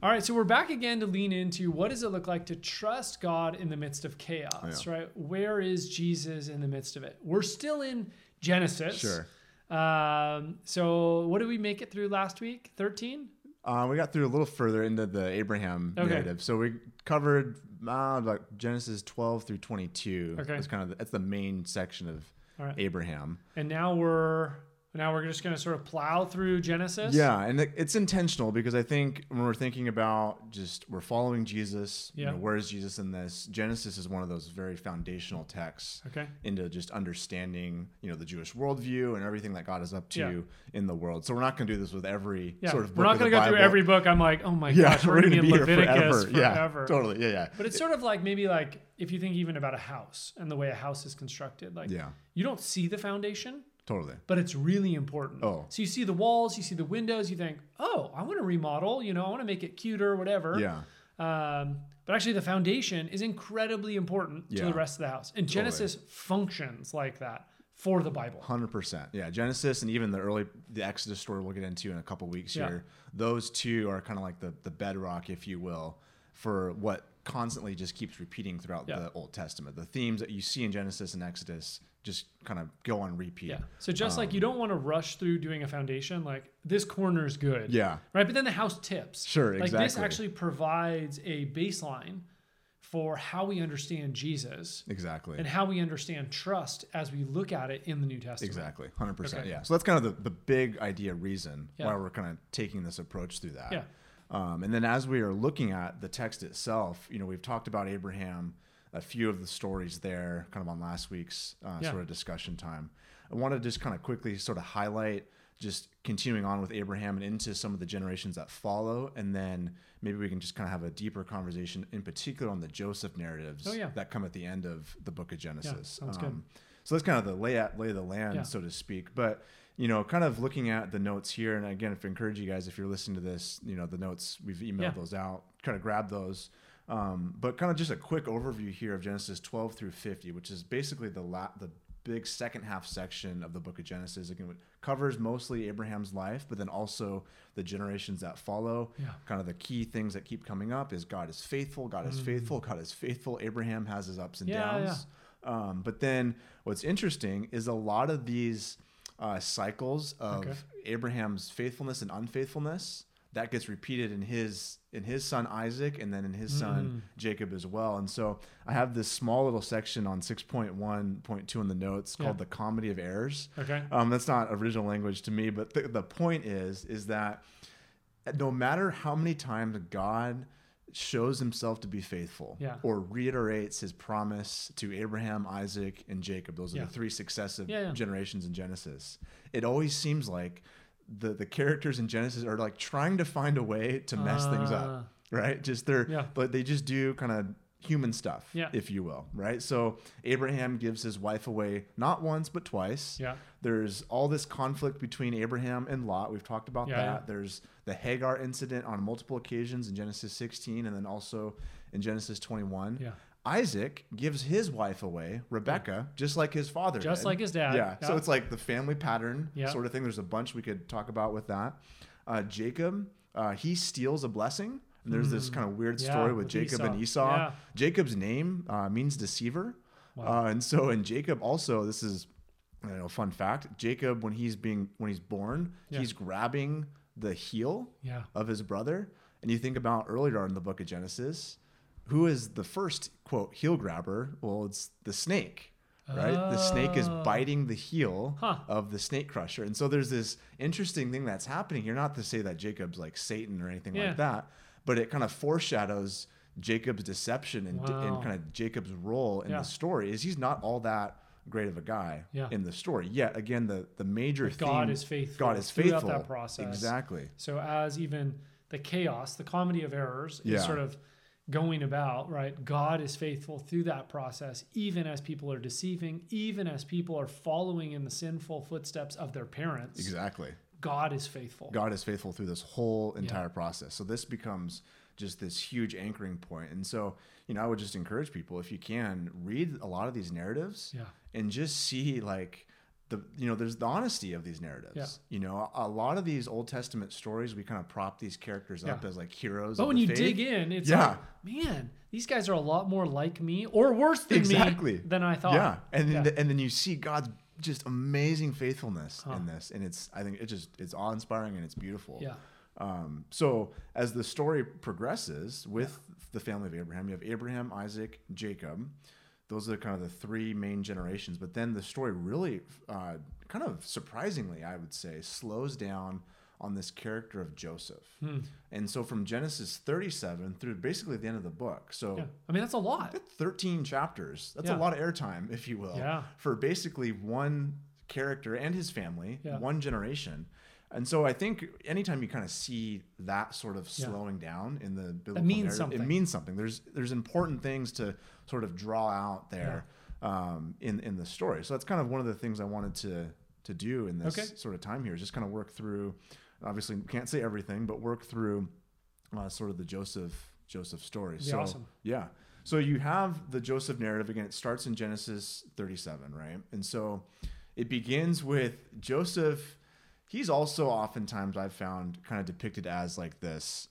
All right, so we're back again to lean into what does it look like to trust God in the midst of chaos, Yeah. right? Where is Jesus in the midst of it? We're still in Genesis. Sure. Um, so what did we make it through last week? 13? Uh, we got through a little further into the Abraham Okay. narrative. So we covered uh, like Genesis 12 through 22. Okay. That's kind of the, that's the main section of right. Abraham. And now we're now we're just going to sort of plow through Genesis. Yeah, and it's intentional because I think when we're thinking about just we're following Jesus, you Yeah. know, where is Jesus in this? Genesis is one of those very foundational texts Okay. into just understanding, you know, the Jewish worldview and everything that God is up to Yeah. in the world. So we're not going to do this with every Yeah. sort of. we're not going to go through every book. I'm like, oh my Yeah, gosh, we're, we're going to be in here Leviticus forever. forever. Yeah, totally. Yeah, yeah. But it's sort of like maybe like if you think even about a house and the way a house is constructed, like Yeah, you don't see the foundation, totally. but it's really important. Oh. So you see the walls, you see the windows, you think, oh, I want to remodel, you know, I want to make it cuter, whatever. Yeah. Um, but actually, the foundation is incredibly important to the rest of the house. And Genesis functions like that for the Bible. Hundred percent, yeah. Genesis and even the early the Exodus story we'll get into in a couple weeks Yeah. here. Those two are kind of like the the bedrock, if you will, for what constantly just keeps repeating throughout Yeah. the Old Testament. The themes that you see in Genesis and Exodus just kind of go on repeat. Yeah. So just like you don't want to rush through doing a foundation, like this corner is good. Yeah. Right. But then the house tips. Sure, Like this actually provides a baseline for how we understand Jesus Exactly. and how we understand trust as we look at it in the New Testament. Exactly. Hundred percent. Okay. Yeah. So that's kind of the, the big idea reason Yeah. why we're kind of taking this approach through that. Yeah. Um, and then as we are looking at the text itself, you know, we've talked about Abraham, a few of the stories there, kind of on last week's uh, Yeah. sort of discussion time. I want to just kind of quickly sort of highlight just continuing on with Abraham and into some of the generations that follow, and then maybe we can just kind of have a deeper conversation, in particular on the Joseph narratives Oh, yeah. that come at the end of the book of Genesis. Um, sounds good. So that's kind of the lay at lay of the land, Yeah. so to speak. But you know, kind of looking at the notes here, and again, if I encourage you guys, if you're listening to this, you know, the notes we've emailed Yeah. those out, kind of grab those. Um, but kind of just a quick overview here of Genesis 12 through 50, which is basically the la- the big second half section of the book of Genesis. Again, it covers mostly Abraham's life, but then also the generations that follow. Yeah. Kind of the key things that keep coming up is God is faithful, God is faithful, God is faithful. Abraham has his ups and Mm. Yeah, downs. Um, but then what's interesting is a lot of these uh, cycles of Okay. Abraham's faithfulness and unfaithfulness that gets repeated in his in his son Isaac and then in his son Jacob as well. And so I have this small little section on 6.1.2 in the notes Yeah. called the comedy of errors. Okay. Um, that's not original language to me, but the, the point is is that no matter how many times God shows himself to be faithful Yeah. or reiterates his promise to Abraham, Isaac, and Jacob, those are Yeah. the three successive generations in Genesis. It always seems like the the characters in Genesis are like trying to find a way to mess things Ah. up, right? Just they're Yeah. but they just do kind of human stuff, Yeah. if you will, right? So Abraham gives his wife away not once but twice. Yeah. There's all this conflict between Abraham and Lot. We've talked about Yeah, that. yeah. There's the Hagar incident on multiple occasions in Genesis 16 and then also in Genesis 21. Yeah. Isaac gives his wife away, Rebecca, just like his father Just did. like his dad. Yeah. So it's like the family pattern Yeah. sort of thing. There's a bunch we could talk about with that. Uh, Jacob, uh, he steals a blessing. And there's this kind of weird Mm. Yeah, story with, with Jacob and Esau. Esau. Yeah. Jacob's name uh, means deceiver. Wow. Uh, and so, and Jacob also, this is I don't know, fun fact. Jacob, when he's being when he's born, Yeah. he's grabbing the heel Yeah. of his brother. And you think about earlier in the book of Genesis, who is the first quote heel grabber? Well, it's the snake, right? The snake is Oh. biting the heel Huh. of the snake crusher. And so there's this interesting thing that's happening here. Not to say that Jacob's like Satan or anything Yeah. like that, but it kind of foreshadows Jacob's deception and, Wow. and kind of Jacob's role in Yeah. the story is he's not all that great of a guy Yeah. in the story. Yet again, the the major But God is faithful God is throughout that process. Exactly. So as even the chaos, the comedy of errors is sort of going about, right? God is faithful through that process, even as people are deceiving, even as people are following in the sinful footsteps of their parents. Exactly. God is faithful. God is faithful through this whole entire process. So this becomes just this huge anchoring point. And so, you know, I would just encourage people if you can read a lot of these narratives Yeah. and just see like the you know there's the honesty of these narratives. Yeah. You know, a, a lot of these Old Testament stories we kind of prop these characters up as like heroes. But when you faith. dig in, it's Yeah. like, man, these guys are a lot more like me or worse than Exactly. me than I thought. Yeah, and then Yeah. and then you see God's just amazing faithfulness Huh. in this, and it's I think it just it's awe inspiring and it's beautiful. Yeah. Um, so as the story progresses with the family of Abraham, you have Abraham, Isaac, Jacob. Those are kind of the three main generations. But then the story really, uh, kind of surprisingly, I would say, slows down on this character of Joseph. Hmm. And so from Genesis 37 through basically the end of the book. So Yeah. I mean, that's a lot. that's 13 chapters. That's Yeah. a lot of airtime, if you will, Yeah. for basically one character and his family, one generation. And so I think anytime you kind of see that sort of Yeah. slowing down in the biblical means narrative, something. it means something. There's there's important things to sort of draw out there um, in in the story. So that's kind of one of the things I wanted to to do in this Okay. sort of time here is just kind of work through. Obviously, can't say everything, but work through uh, sort of the Joseph Joseph story. Be so awesome. yeah. So you have the Joseph narrative again. It starts in Genesis 37, right? And so it begins with Joseph. He's also oftentimes I've found kind of depicted as like this,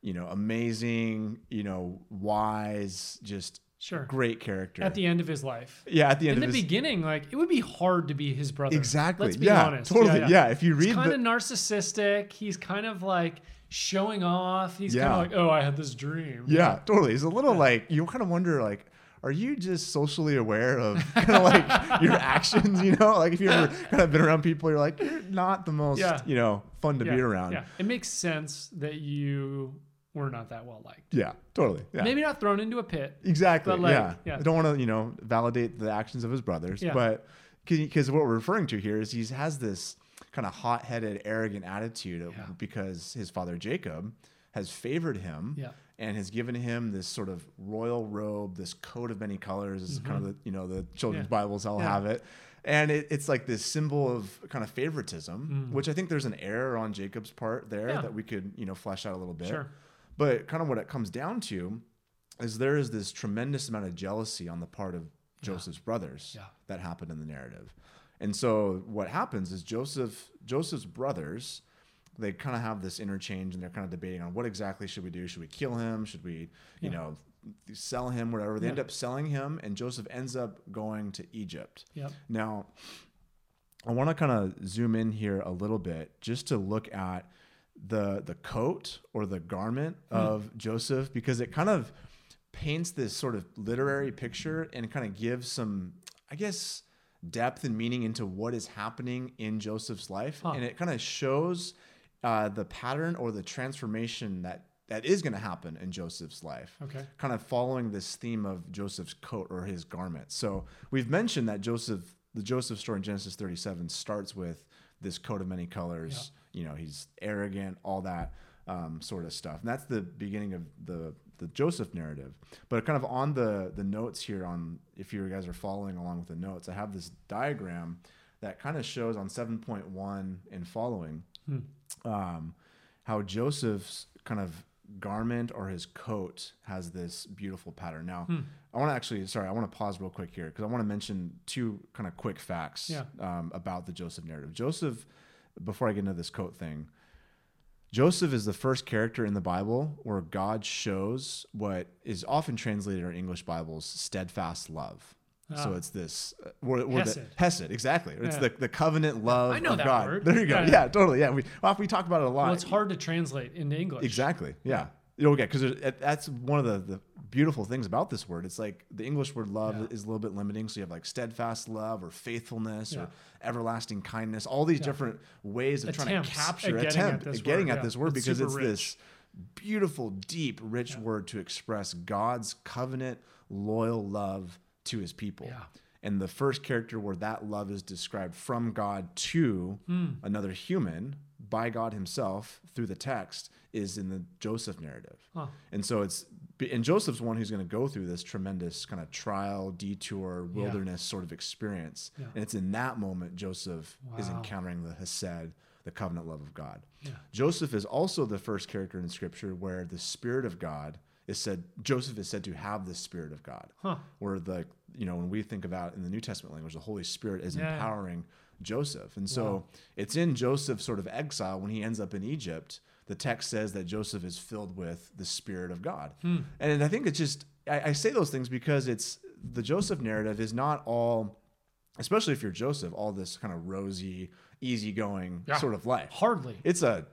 you know, amazing, you know, wise, just Sure. great character. At the end of his life. yeah, at the end of his life. In the his beginning, like it would be hard to be his brother. exactly. Let's be yeah, honest. totally. Yeah, if you He's read kind the of narcissistic. He's kind of like showing off. He's kind of like, oh, I had this dream. Yeah, totally. It's a little like you kind of wonder like are you just socially aware of kind of like your actions, you know? Like if you've ever kind of been around people, you're like, you're not the most, Yeah. you know, fun to yeah, be around. Yeah. It makes sense that you were not that well liked. Yeah, totally. Yeah. Maybe not thrown into a pit. Exactly. But, like, yeah. yeah. I don't want to, you know, validate the actions of his brothers, Yeah. but because what we're referring to here is he has this kind of hot-headed, arrogant attitude of, because his father Jacob has favored him Yeah. and has given him this sort of royal robe, this coat of many colors. This is kind of the, you know, the children's Mm-hmm. Yeah. Bibles all Yeah. have it. And it, it's like this symbol of kind of favoritism, Mm. which I think there's an error on Jacob's part there that we could, you know, flesh out a little bit. Sure. But kind of what it comes down to is there is this tremendous amount of jealousy on the part of Joseph's brothers that happened in the narrative. And so what happens is Joseph Joseph's brothers they kind of have this interchange and they're kind of debating on what exactly should we do? Should we kill him? Should we, you Yeah. know, sell him whatever. They end up selling him and Joseph ends up going to Egypt. Yep. Now, I want to kind of zoom in here a little bit just to look at the the coat or the garment Hmm. of Joseph because it kind of paints this sort of literary picture and kind of gives some, I guess, depth and meaning into what is happening in Joseph's life, Huh. and it kind of shows uh, the pattern or the transformation that that is going to happen in Joseph's life Okay. kind of following this theme of Joseph's coat or his garment. So we've mentioned that Joseph, the Joseph story in Genesis 37 starts with this coat of many colors. You know, he's arrogant, all that um, sort of stuff. And that's the beginning of the the Joseph narrative. But kind of on the the notes here on if you guys are following along with the notes, I have this diagram that kind of shows on 7.1 and following um, how Joseph's kind of garment or his coat has this beautiful pattern. Now, I want to actually, sorry, I want to pause real quick here because I want to mention two kind of quick facts Yeah. um, about the Joseph narrative. Joseph, before I get into this coat thing, Joseph is the first character in the Bible where God shows what is often translated in our English Bibles steadfast love. So Ah. it's this uh, where, where the, Hesed. Hesed, exactly. It's Yeah. the, the covenant love I know of that God. word. There you go. Yeah. Yeah, totally. Yeah, we well, we talk about it a lot. Well, it's hard to translate into English. Exactly. Yeah. Okay, because that's one of the, the beautiful things about this word. It's like the English word love Yeah. is a little bit limiting. So you have like steadfast love or faithfulness Yeah. or everlasting kindness, all these Yeah. different ways of trying Attempts to at capture, at attempt at getting word, at this word It's because it's rich. this beautiful, deep, rich word to express God's covenant, loyal love to his people. Yeah. And the first character where that love is described from God to Hmm. another human by God himself through the text is in the Joseph narrative. Huh. And so it's and Joseph's one who's going to go through this tremendous kind of trial, detour, wilderness sort of experience. Yeah. And it's in that moment Joseph is encountering the Hesed, the covenant love of God. Yeah. Joseph is also the first character in scripture where the spirit of God is said Joseph is said to have the spirit of God. Huh. Where the you know when we think about in the New Testament language the Holy Spirit is Yeah. empowering Joseph. And so Wow. it's in Joseph's sort of exile when he ends up in Egypt. The text says that Joseph is filled with the Spirit of God. Hmm. And I think it's just, I, I say those things because it's the Joseph narrative is not all, especially if you're Joseph, all this kind of rosy, easygoing Yeah. sort of life. Hardly. It's a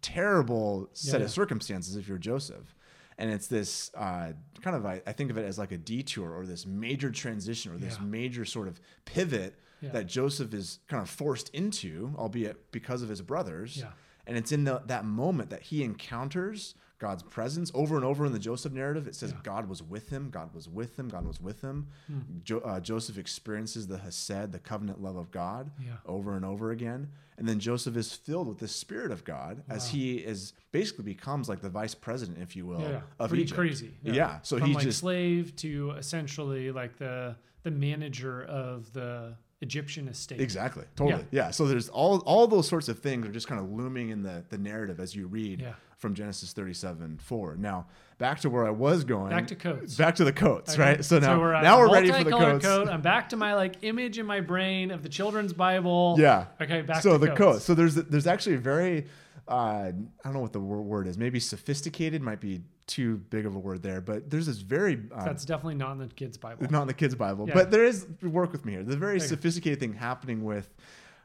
terrible set Yeah. of circumstances if you're Joseph. And it's this uh, kind of, I, I think of it as like a detour or this major transition or this Yeah. major sort of pivot Yeah. that Joseph is kind of forced into, albeit because of his brothers. Yeah. And it's in the, that moment that he encounters God's presence over and over in the Joseph narrative. It says Yeah. God was with him, God was with him, God was with him. Hmm. Jo- uh, Joseph experiences the Hesed, the covenant love of God, Yeah. over and over again. And then Joseph is filled with the Spirit of God as he is basically becomes like the vice president, if you will, Yeah, yeah. of pretty Egypt. crazy. Yeah. So From he like just slave to essentially like the the manager of the Egyptian estate. Exactly. Totally. Yeah. So there's all all those sorts of things are just kind of looming in the the narrative as you read Yeah. from Genesis 37 4. Now back to where I was going. Back to coats. Back to the coats, Okay. right? So now we're now we're ready for the coats. coat. I'm back to my like image in my brain of the children's Bible. Yeah. Okay, back so to the coats. coats. So there's there's actually a very uh, I don't know what the word is. Maybe sophisticated might be too big of a word there, but there's this very uh, That's definitely not in the kids' Bible. not in the kids' Bible, Yeah. but there is work with me here. The very Okay. sophisticated thing happening with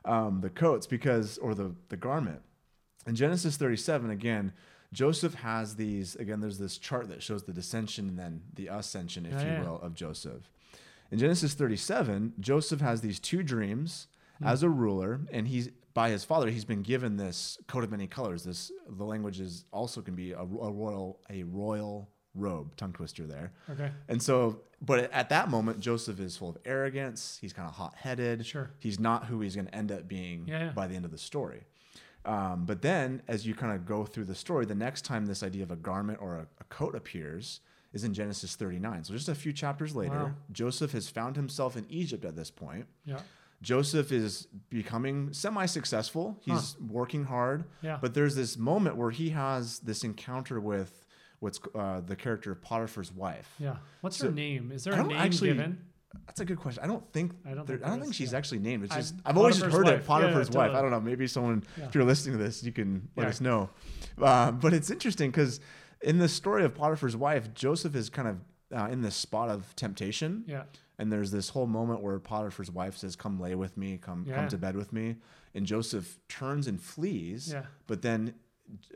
um, the coats because, or the the garment. In Genesis 37, again, Joseph has these. Again, there's this chart that shows the dissension and then the ascension, if Yeah, you will, of Joseph. In Genesis 37, Joseph has these two dreams Hmm. as a ruler, and he's by his father. He's been given this coat of many colors. This the language is also can be a, a royal a royal robe. Tongue twister there. Okay. And so, but at that moment, Joseph is full of arrogance. He's kind of hot headed. Sure. He's not who he's going to end up being Yeah, yeah. by the end of the story. Um, but then, as you kind of go through the story, the next time this idea of a garment or a, a coat appears is in Genesis 39. So, just a few chapters later, Wow. Joseph has found himself in Egypt at this point. Yeah. Joseph is becoming semi successful. He's working hard. Yeah. But there's this moment where he has this encounter with what's uh, the character of Potiphar's wife. Yeah. What's So, her name? Is there I a name actually- given? That's a good question. I don't think I don't think I don't think she's yeah. actually named. It's I- just I've always just heard wife. it. Potiphar's Yeah, wife. I don't know. Maybe someone, if you're listening to this, you can let us know. Uh, but it's interesting because in the story of Potiphar's wife, Joseph is kind of uh, in this spot of temptation. Yeah. And there's this whole moment where Potiphar's wife says, "Come lay with me, come Yeah. come to bed with me," and Joseph turns and flees. Yeah. But then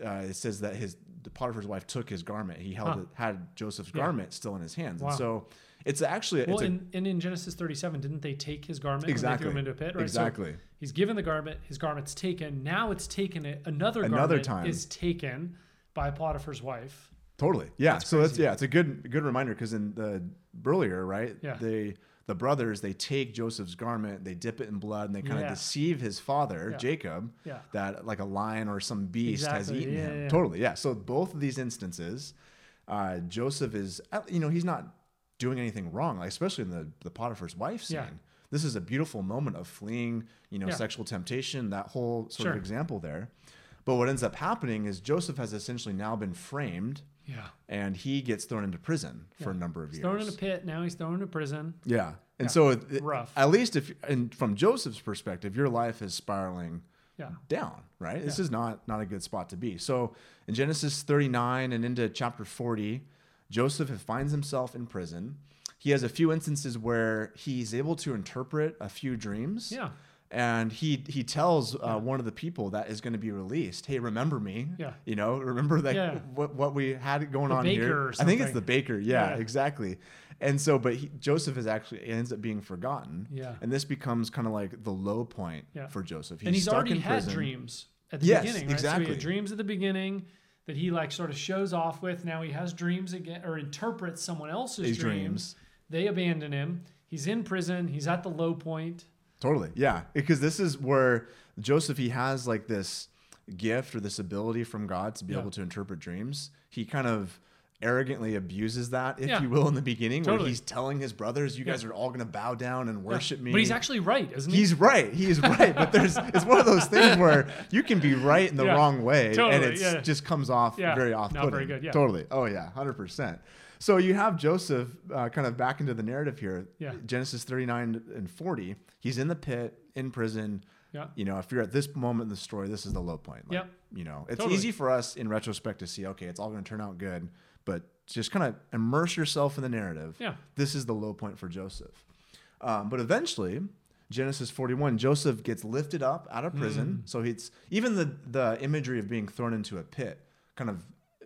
uh, it says that his the Potiphar's wife took his garment. He held Huh. it, had Joseph's Yeah. garment still in his hands, Wow. and so it's actually Well, a, in, and in Genesis 37, didn't they take his garment Exactly. when they threw him into a pit? Right. So exactly. he's given the garment. His garment's taken. Now it's taken. It another Another garment time. is taken by Potiphar's wife. Totally. Yeah. That's so that's yeah, it's a good good reminder because in the earlier, right? Yeah. They the brothers they take Joseph's garment, they dip it in blood, and they kind of Yeah. deceive his father Yeah. Jacob Yeah. that like a lion or some beast has eaten him. Totally. Yeah. So both of these instances, uh, Joseph is uh, you know he's not doing anything wrong, like especially in the the Potiphar's wife scene. This is a beautiful moment of fleeing, you know, sexual temptation, that whole sort Sure. of example there. But what ends up happening is Joseph has essentially now been framed Yeah. and he gets thrown into prison for a number of He's years. thrown in a pit. Now he's thrown into prison. yeah, and Yeah. so it, it- Rough. at least if, and from Joseph's perspective, your life is spiraling Yeah. down. Right, this is not not a good spot to be. So in Genesis 39 and into chapter 40, Joseph finds himself in prison. He has a few instances where he's able to interpret a few dreams. Yeah. And he he tells uh, one of the people that is going to be released, "Hey, remember me? Yeah. you know, remember that Yeah. what what we had going The on here. or I think it's the baker. Yeah, Yeah. exactly. And so, but he, Joseph is actually ends up being forgotten. Yeah. and this becomes kind of like the low point Yeah. for Joseph. and he's stuck already had prison. dreams at the Yes, beginning, right? So he exactly. had dreams at the beginning that he like sort of shows off with. Now he has dreams again, or interprets someone else's dreams. dreams. They abandon him. He's in prison. He's at the low point. Totally. Yeah. Because this is where Joseph, he has like this gift or this ability from God to be Yeah. able to interpret dreams. He kind of arrogantly abuses that, if Yeah. you will, in the beginning, where he's telling his brothers, "You Yeah. guys are all going to bow down and Yeah. worship me." But he's actually right, isn't he? He's right. He is right. But there's it's one of those things where you can be right in the Yeah. wrong way, and it yeah. just comes off Yeah. very off-putting. Not very good, yeah. Totally. Oh yeah, hundred percent. So you have Joseph uh, kind of back into the narrative here. Yeah. Genesis 39 and 40. He's in the pit, in prison. Yeah. You know, if you're at this moment in the story, this is the low point. Like, Yep. You know, it's Totally. easy for us in retrospect to see, okay, it's all going to turn out good, but just kind of immerse yourself in the narrative. Yeah. This is the low point for Joseph. Um, but eventually, Genesis 41, Joseph gets lifted up out of prison. Mm. So it's even the the imagery of being thrown into a pit, kind of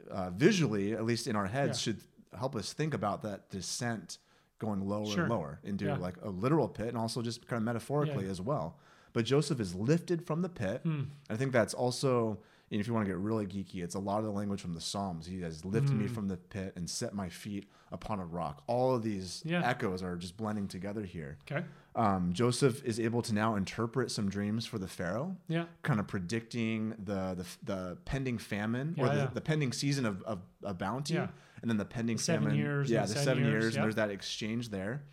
uh, visually, at least in our heads, Yeah. should help us think about that descent going lower Sure. and lower into Yeah. like a literal pit, and also just kind of metaphorically Yeah. as well. But Joseph is lifted from the pit. Mm. I think that's also, and if you want to get really geeky, it's a lot of the language from the Psalms. He has lifted me Mm. from the pit and set my feet upon a rock. All of these Yeah. echoes are just blending together here. Okay. Um, Joseph is able to now interpret some dreams for the Pharaoh, Yeah. kind of predicting the the, the pending famine or the, the pending season of, of, of bounty, Yeah. And then the pending The seven famine. years yeah, the seven seven years, years, and there's that exchange there.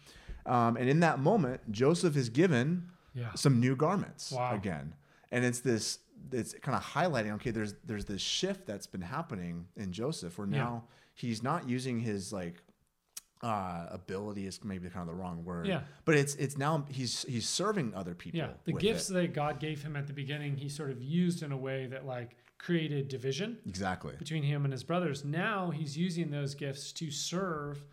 Um, and in that moment, Joseph is given Yeah. some new garments Wow. again, and it's this. It's kind of highlighting. Okay, there's there's this shift that's been happening in Joseph, where Yeah. now he's not using his like uh, ability is maybe kind of the wrong word. Yeah. But it's it's now he's he's serving other people. Yeah. The with gifts it. that God gave him at the beginning, he sort of used in a way that like created division Exactly. between him and his brothers. Now he's using those gifts to serve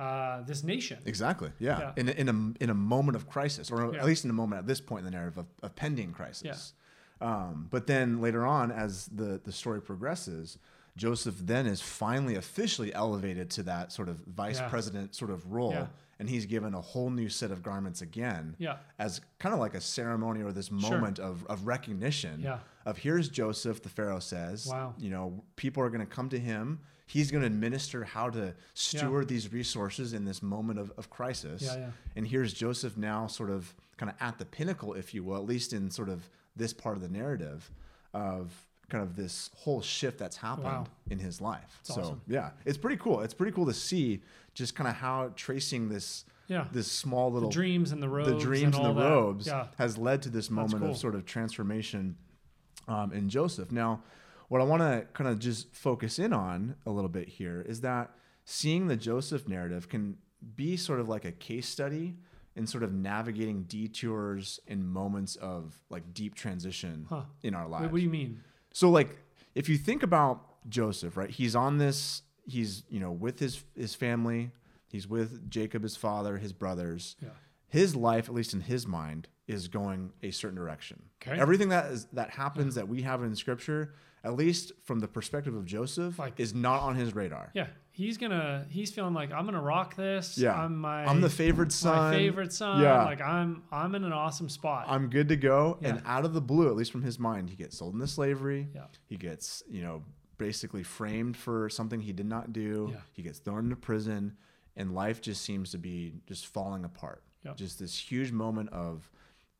uh, this nation. Exactly. Yeah. Yeah. In, a- in a in a moment of crisis, or Yeah. at least in a moment at this point in the narrative of, of pending crisis. Um, but then later on, as the the story progresses, Joseph then is finally officially elevated to that sort of vice Yeah. president sort of role, Yeah. and he's given a whole new set of garments again. Yeah. As kind of like a ceremony or this moment of, of recognition Yeah. of here's Joseph, the Pharaoh says. Wow. You know, people are going to come to him. He's going to administer how to steward these resources in this moment of, of crisis. And here's Joseph now sort of kind of at the pinnacle, if you will, at least in sort of this part of the narrative of kind of this whole shift that's happened Wow. in his life. It's so awesome. yeah, it's pretty cool. It's pretty cool to see just kind of how tracing this Yeah. this small little the dreams and the robes. the dreams and, all the that. robes Yeah. has led to this moment cool. of sort of transformation um, in Joseph. Now, what I want to kind of just focus in on a little bit here is that seeing the Joseph narrative can be sort of like a case study in sort of navigating detours and moments of like deep transition Huh. in our lives. Wait, what do you mean? So like if you think about Joseph, right? He's on this he's, you know, with his his family, he's with Jacob his father, his brothers. Yeah. His life, at least in his mind, is going a certain direction. Okay. Everything that is that happens that we have in scripture, at least from the perspective of Joseph, Like- is not on his radar. Yeah. He's gonna. He's feeling like I'm gonna rock this. Yeah. I'm my. I'm the favorite son. My favorite son. Yeah. Like I'm. I'm in an awesome spot. I'm good to go. Yeah. And out of the blue, at least from his mind, he gets sold into slavery. Yeah. He gets, you know, basically framed for something he did not do. Yeah. He gets thrown into prison, and life just seems to be just falling apart. Yeah. Just this huge moment of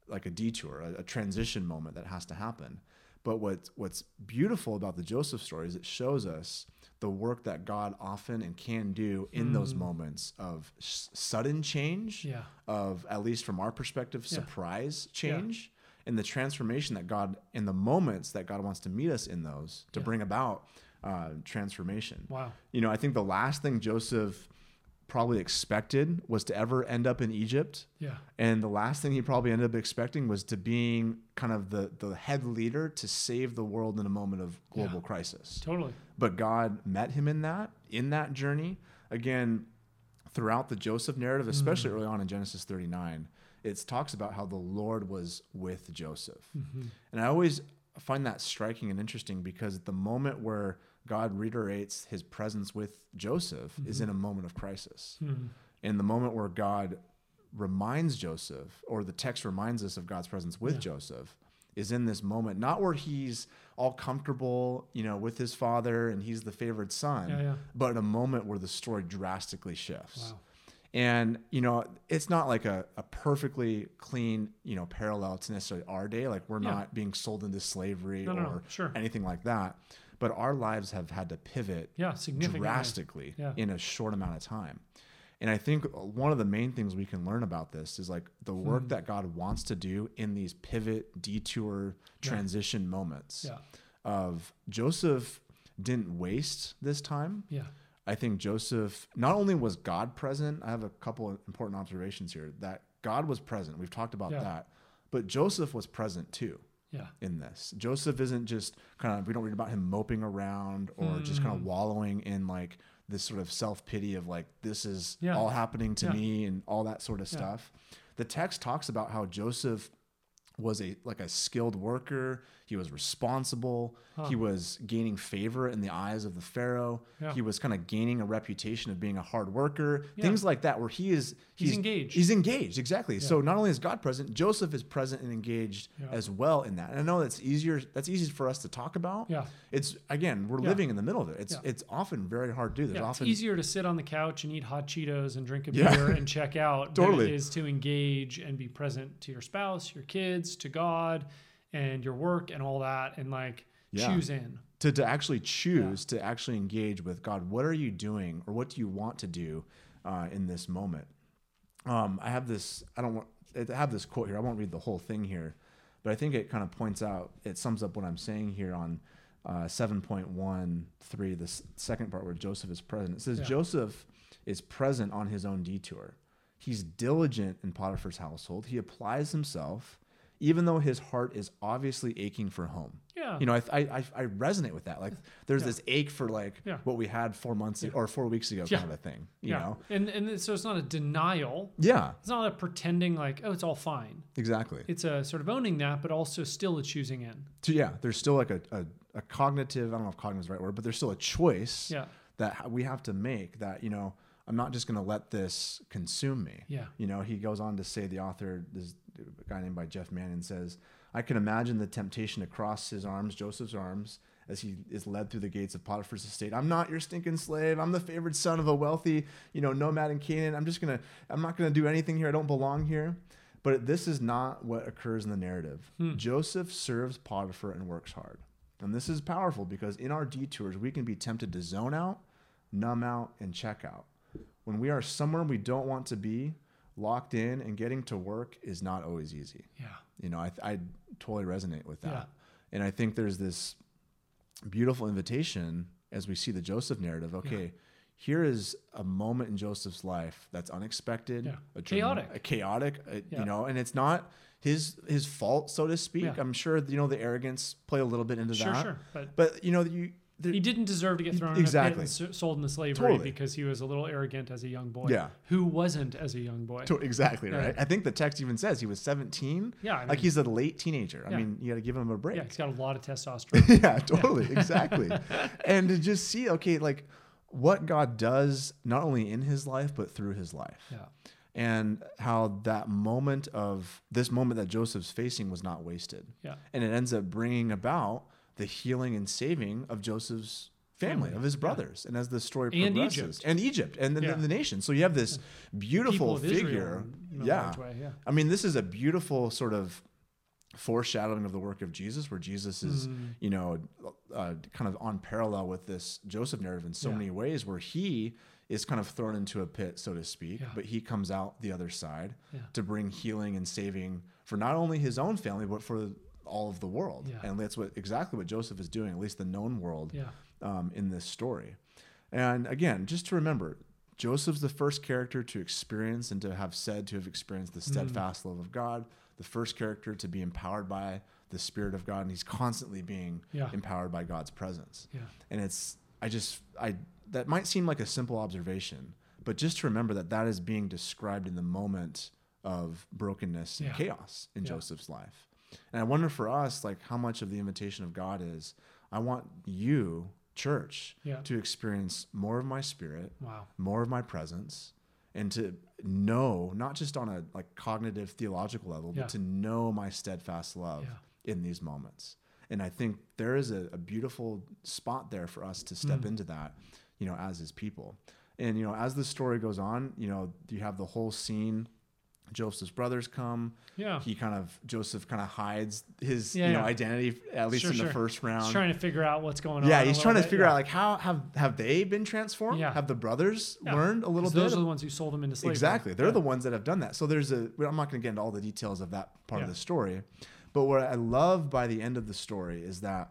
like a detour, a, a transition moment that has to happen. But what what's beautiful about the Joseph story is it shows us the work that God often and can do in those moments of s- sudden change Mm. Yeah. of at least from our perspective Yeah. surprise change and the transformation that god in the moments that god wants to meet us in those to Yeah. bring about uh, transformation Wow. you know i think the last thing joseph probably expected was to ever end up in egypt Yeah. and the last thing he probably ended up expecting was to being kind of the the head leader to save the world in a moment of global Yeah. crisis Totally. but God met him in that, in that journey. Again, throughout the Joseph narrative, especially Mm. early on in Genesis 39, it talks about how the Lord was with Joseph. Mm-hmm. And I always find that striking and interesting because at the moment where God reiterates his presence with Joseph is Mm-hmm. in a moment of crisis. Mhm. In the moment where God reminds Joseph, or the text reminds us of God's presence with Yeah. Joseph, is in this moment, not where he's all comfortable, you know, with his father and he's the favored son, Yeah, yeah. but in a moment where the story drastically shifts. Wow. And, you know, it's not like a, a perfectly clean, you know, parallel to necessarily our day. Like we're not being sold into slavery No, or no, no. Sure. anything like that. But our lives have had to pivot Yeah, drastically Yeah. in a short amount of time. And I think one of the main things we can learn about this is like the work Hmm. that God wants to do in these pivot, detour, Yeah. transition moments Yeah. of Joseph didn't waste this time. Yeah. I think Joseph not only was God present, I have a couple of important observations here that God was present. We've talked about Yeah. that. But Joseph was present too Yeah. in this. Joseph isn't just kind of we don't read about him moping around or just kind of Mm. wallowing in like this sort of self-pity of like this is Yeah. all happening to Yeah. me and all that sort of Yeah. stuff. The text talks about how Joseph was a like a skilled worker. He was responsible. Huh. He was gaining favor in the eyes of the Pharaoh. Yeah. He was kind of gaining a reputation of being a hard worker. Yeah. Things like that where he is He's engaged. He's engaged, exactly. So not only is God present, Joseph is present and engaged Yeah. as well in that. And I know that's easier that's easy for us to talk about. Yeah. It's again, we're Yeah. living in the middle of it. It's Yeah. it's often very hard to do. There's Yeah, it's often easier to sit on the couch and eat hot Cheetos and drink a Yeah. beer and check out than Totally. it is to engage and be present to your spouse, your kids, to God, and your work and all that, and like Yeah. choose in. to, to actually choose to actually engage with God. What are you doing or what do you want to do uh, in this moment? Um, I have this, I don't want, I have this quote here. I won't read the whole thing here, but I think it kind of points out, it sums up what I'm saying here on uh, 7.13, the s- second part where Joseph is present. It says, Yeah. Joseph is present on his own detour. He's diligent in Potiphar's household. He applies himself, even though his heart is obviously aching for home Yeah. you know, I, I, I resonate with that. Like, there's Yeah. this ache for like Yeah. what we had four months or four weeks ago, kind of a thing. You yeah. know? And and so it's not a denial. Yeah, It's not a pretending like, oh, it's all fine. exactly. It's a sort of owning that, but also still a choosing in. So yeah, there's still like a, a, a cognitive. I don't know if cognitive is the right word, but there's still a choice Yeah. that we have to make. That you know, I'm not just going to let this consume me. Yeah. You know, he goes on to say the author, this guy named by Jeff Manion says, I can imagine the temptation to cross his arms, Joseph's arms, as he is led through the gates of Potiphar's estate. I'm not your stinking slave. I'm the favored son of a wealthy, you know, nomad in Canaan. I'm just gonna, I'm not gonna do anything here. I don't belong here. But this is not what occurs in the narrative. Hmm. Joseph serves Potiphar and works hard. And this is powerful because in our detours, we can be tempted to zone out, numb out, and check out. When we are somewhere we don't want to be, locked in, and getting to work is not always easy. Yeah. You know, I, I totally resonate with that. Yeah. And I think there's this beautiful invitation as we see the Joseph narrative. Okay, here is a moment in Joseph's life that's unexpected, Yeah. a Chaotic. a chaotic, uh, Yeah. you know, and it's not his his fault, so to speak. Yeah. I'm sure you know the arrogance play a little bit into Sure, that. sure. But But you know, you he didn't deserve to get thrown Exactly. in a pit and sold into slavery Totally. because he was a little arrogant as a young boy. Yeah. Who wasn't as a young boy? to- exactly Yeah. right. I think the text even says he was 17. Yeah, I like he's a late teenager. I mean, you got to give him a break. Yeah, he's got a lot of testosterone. yeah, totally, exactly. and to just see, okay, like what God does not only in his life but through his life, yeah. and how that moment of this moment that Joseph's facing was not wasted, Yeah. and it ends up bringing about the healing and saving of Joseph's family, Family, of his brothers, and as the story And progresses, Egypt. and Egypt, and then Yeah. the nation. So you have this beautiful figure, yeah. way, yeah. I mean, this is a beautiful sort of foreshadowing of the work of Jesus, where Jesus is, Mm. you know, uh, kind of on parallel with this Joseph narrative in so Yeah. many ways, where he is kind of thrown into a pit, so to speak, Yeah. but he comes out the other side Yeah. to bring healing and saving for not only his own family, but for all of the world. Yeah. And that's what exactly what Joseph is doing, at least the known world Yeah. um, in this story. And again, just to remember, Joseph's the first character to experience and to have said to have experienced the Mm. steadfast love of God, the first character to be empowered by the Spirit of God, and he's constantly being Yeah. empowered by God's presence. Yeah. And it's, I just, I, that might seem like a simple observation, but just to remember that that is being described in the moment of brokenness and chaos in. Joseph's life. And I wonder for us, like how much of the invitation of God is, I want you, church, Yeah. to experience more of my spirit, Wow. more of my presence, and to know, not just on a like cognitive theological level, Yeah. but to know my steadfast love Yeah. in these moments. And I think there is a, a beautiful spot there for us to step Mm. into that, you know, as his people. And you know, as the story goes on, you know, you have the whole scene Joseph's brothers come. Yeah. He kind of Joseph kind of hides his Yeah, you know yeah. identity at least Sure, in the sure. first round. He's trying to figure out what's going on. yeah, he's trying to bit, figure yeah. out like how have have they been transformed? Yeah. Have the brothers Yeah. learned a little bit? Those are the ones who sold him into slavery. Exactly. They're Yeah. the ones that have done that. So there's a, I'm not going to get into all the details of that part Yeah. of the story, but what I love by the end of the story is that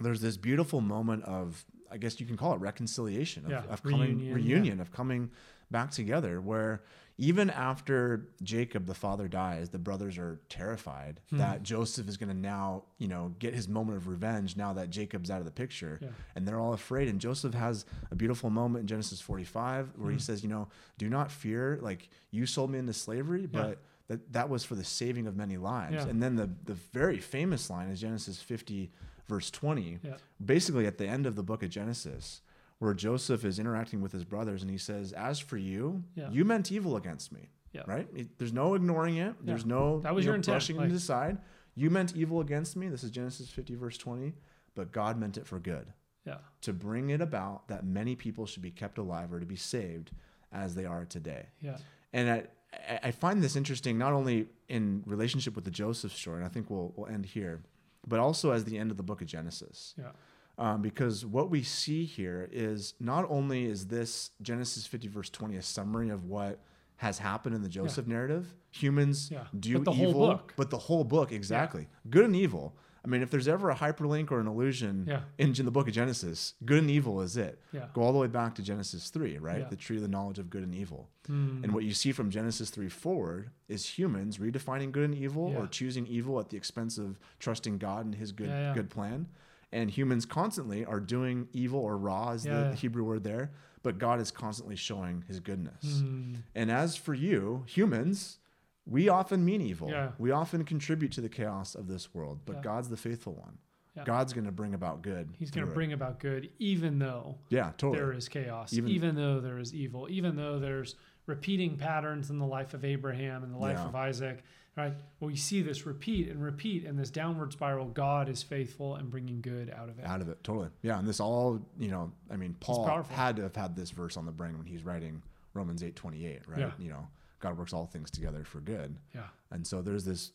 there's this beautiful moment of, I guess you can call it reconciliation, of, Yeah. of coming, Reunion, reunion, of coming back together, where even after Jacob, the father, dies, the brothers are terrified Hmm. that Joseph is going to now, you know, get his moment of revenge now that Jacob's out of the picture Yeah. and they're all afraid. And Joseph has a beautiful moment in Genesis 45 where he Mhm. says, you know, do not fear, like you sold me into slavery, but that, that was for the saving of many lives. Yeah. And then the, the very famous line is Genesis 50, verse 20, Yeah. basically at the end of the book of Genesis, where Joseph is interacting with his brothers and he says, as for you, Yeah. you meant evil against me. Yeah. Right? It- there's no ignoring it. There's no That was you your know, intent, brushing like- it aside. You meant evil against me. This is Genesis 50, verse 20. But God meant it for good Yeah. to bring it about that many people should be kept alive or to be saved as they are today. Yeah. And I, I- I find this interesting not only in relationship with the Joseph story, and I think we'll, we'll end here, but also as the end of the book of Genesis. Yeah. Um, because what we see here is not only is this Genesis 50, verse 20, a summary of what has happened in the Joseph narrative, humans Yeah. do But evil, but the whole book, exactly. Good and evil. I mean, if there's ever a hyperlink or an allusion Yeah. in the book of Genesis, good and evil is it. Yeah. Go all the way back to Genesis 3, right? Yeah. The tree of the knowledge of good and evil. Mm. And what you see from Genesis 3 forward is humans redefining good and evil Yeah. or choosing evil at the expense of trusting God and his good Yeah, yeah. good plan. And humans constantly are doing evil or raw is Yeah, the. Hebrew word there, but God is constantly showing his goodness. Mm. And as for you, humans, we often mean evil. Yeah. We often contribute to the chaos of this world, but Yeah. God's the faithful one. God's going to bring about good. He's going to it. bring about good, even though Yeah, totally. there is chaos, Even- even, though there is evil, even though there's repeating patterns in the life of Abraham and the life of Isaac. Right? Well, we see this repeat and repeat in this downward spiral. God is faithful and bringing good out of it. out of it totally yeah and this all you know i mean paul had to have had this verse on the brain when he's writing romans 8 28 right Yeah. you know god works all things together for good Yeah. and so there's this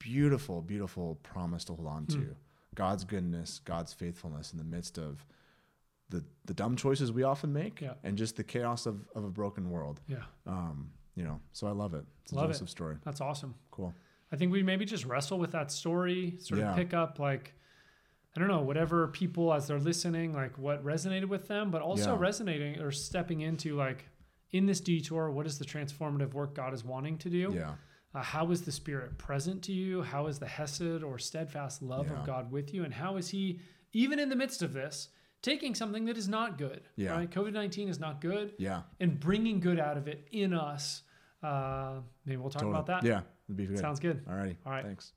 beautiful beautiful promise to hold on to Hmm. god's goodness god's faithfulness in the midst of the the dumb choices we often make Yeah. and just the chaos of, of a broken world Yeah. um you know so i love it it's a Love it. joseph story That's awesome. cool I think we maybe just wrestle with that story, sort Yeah. of pick up like I don't know, whatever people as they're listening, like what resonated with them, but also Yeah. resonating or stepping into like in this detour, what is the transformative work God is wanting to do? yeah Uh, how is the Spirit present to you? How is the Hesed or steadfast love Yeah. of God with you? And how is He, even in the midst of this, taking something that is not good? Yeah. Right? COVID 19 is not good yeah and bringing good out of it in us. Uh, maybe we'll talk totally. about that. yeah it'd be good Sounds good. all righty All right. thanks